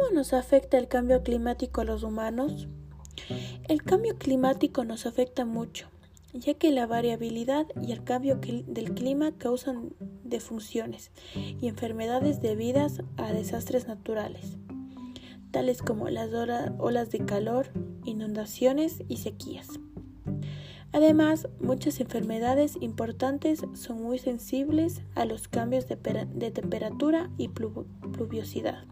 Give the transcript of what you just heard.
¿Cómo nos afecta el cambio climático a los humanos? El cambio climático nos afecta mucho, ya que la variabilidad y el cambio del clima causan defunciones y enfermedades debidas a desastres naturales, tales como las olas de calor, inundaciones y sequías. Además, muchas enfermedades importantes son muy sensibles a los cambios de, temperatura y pluviosidad.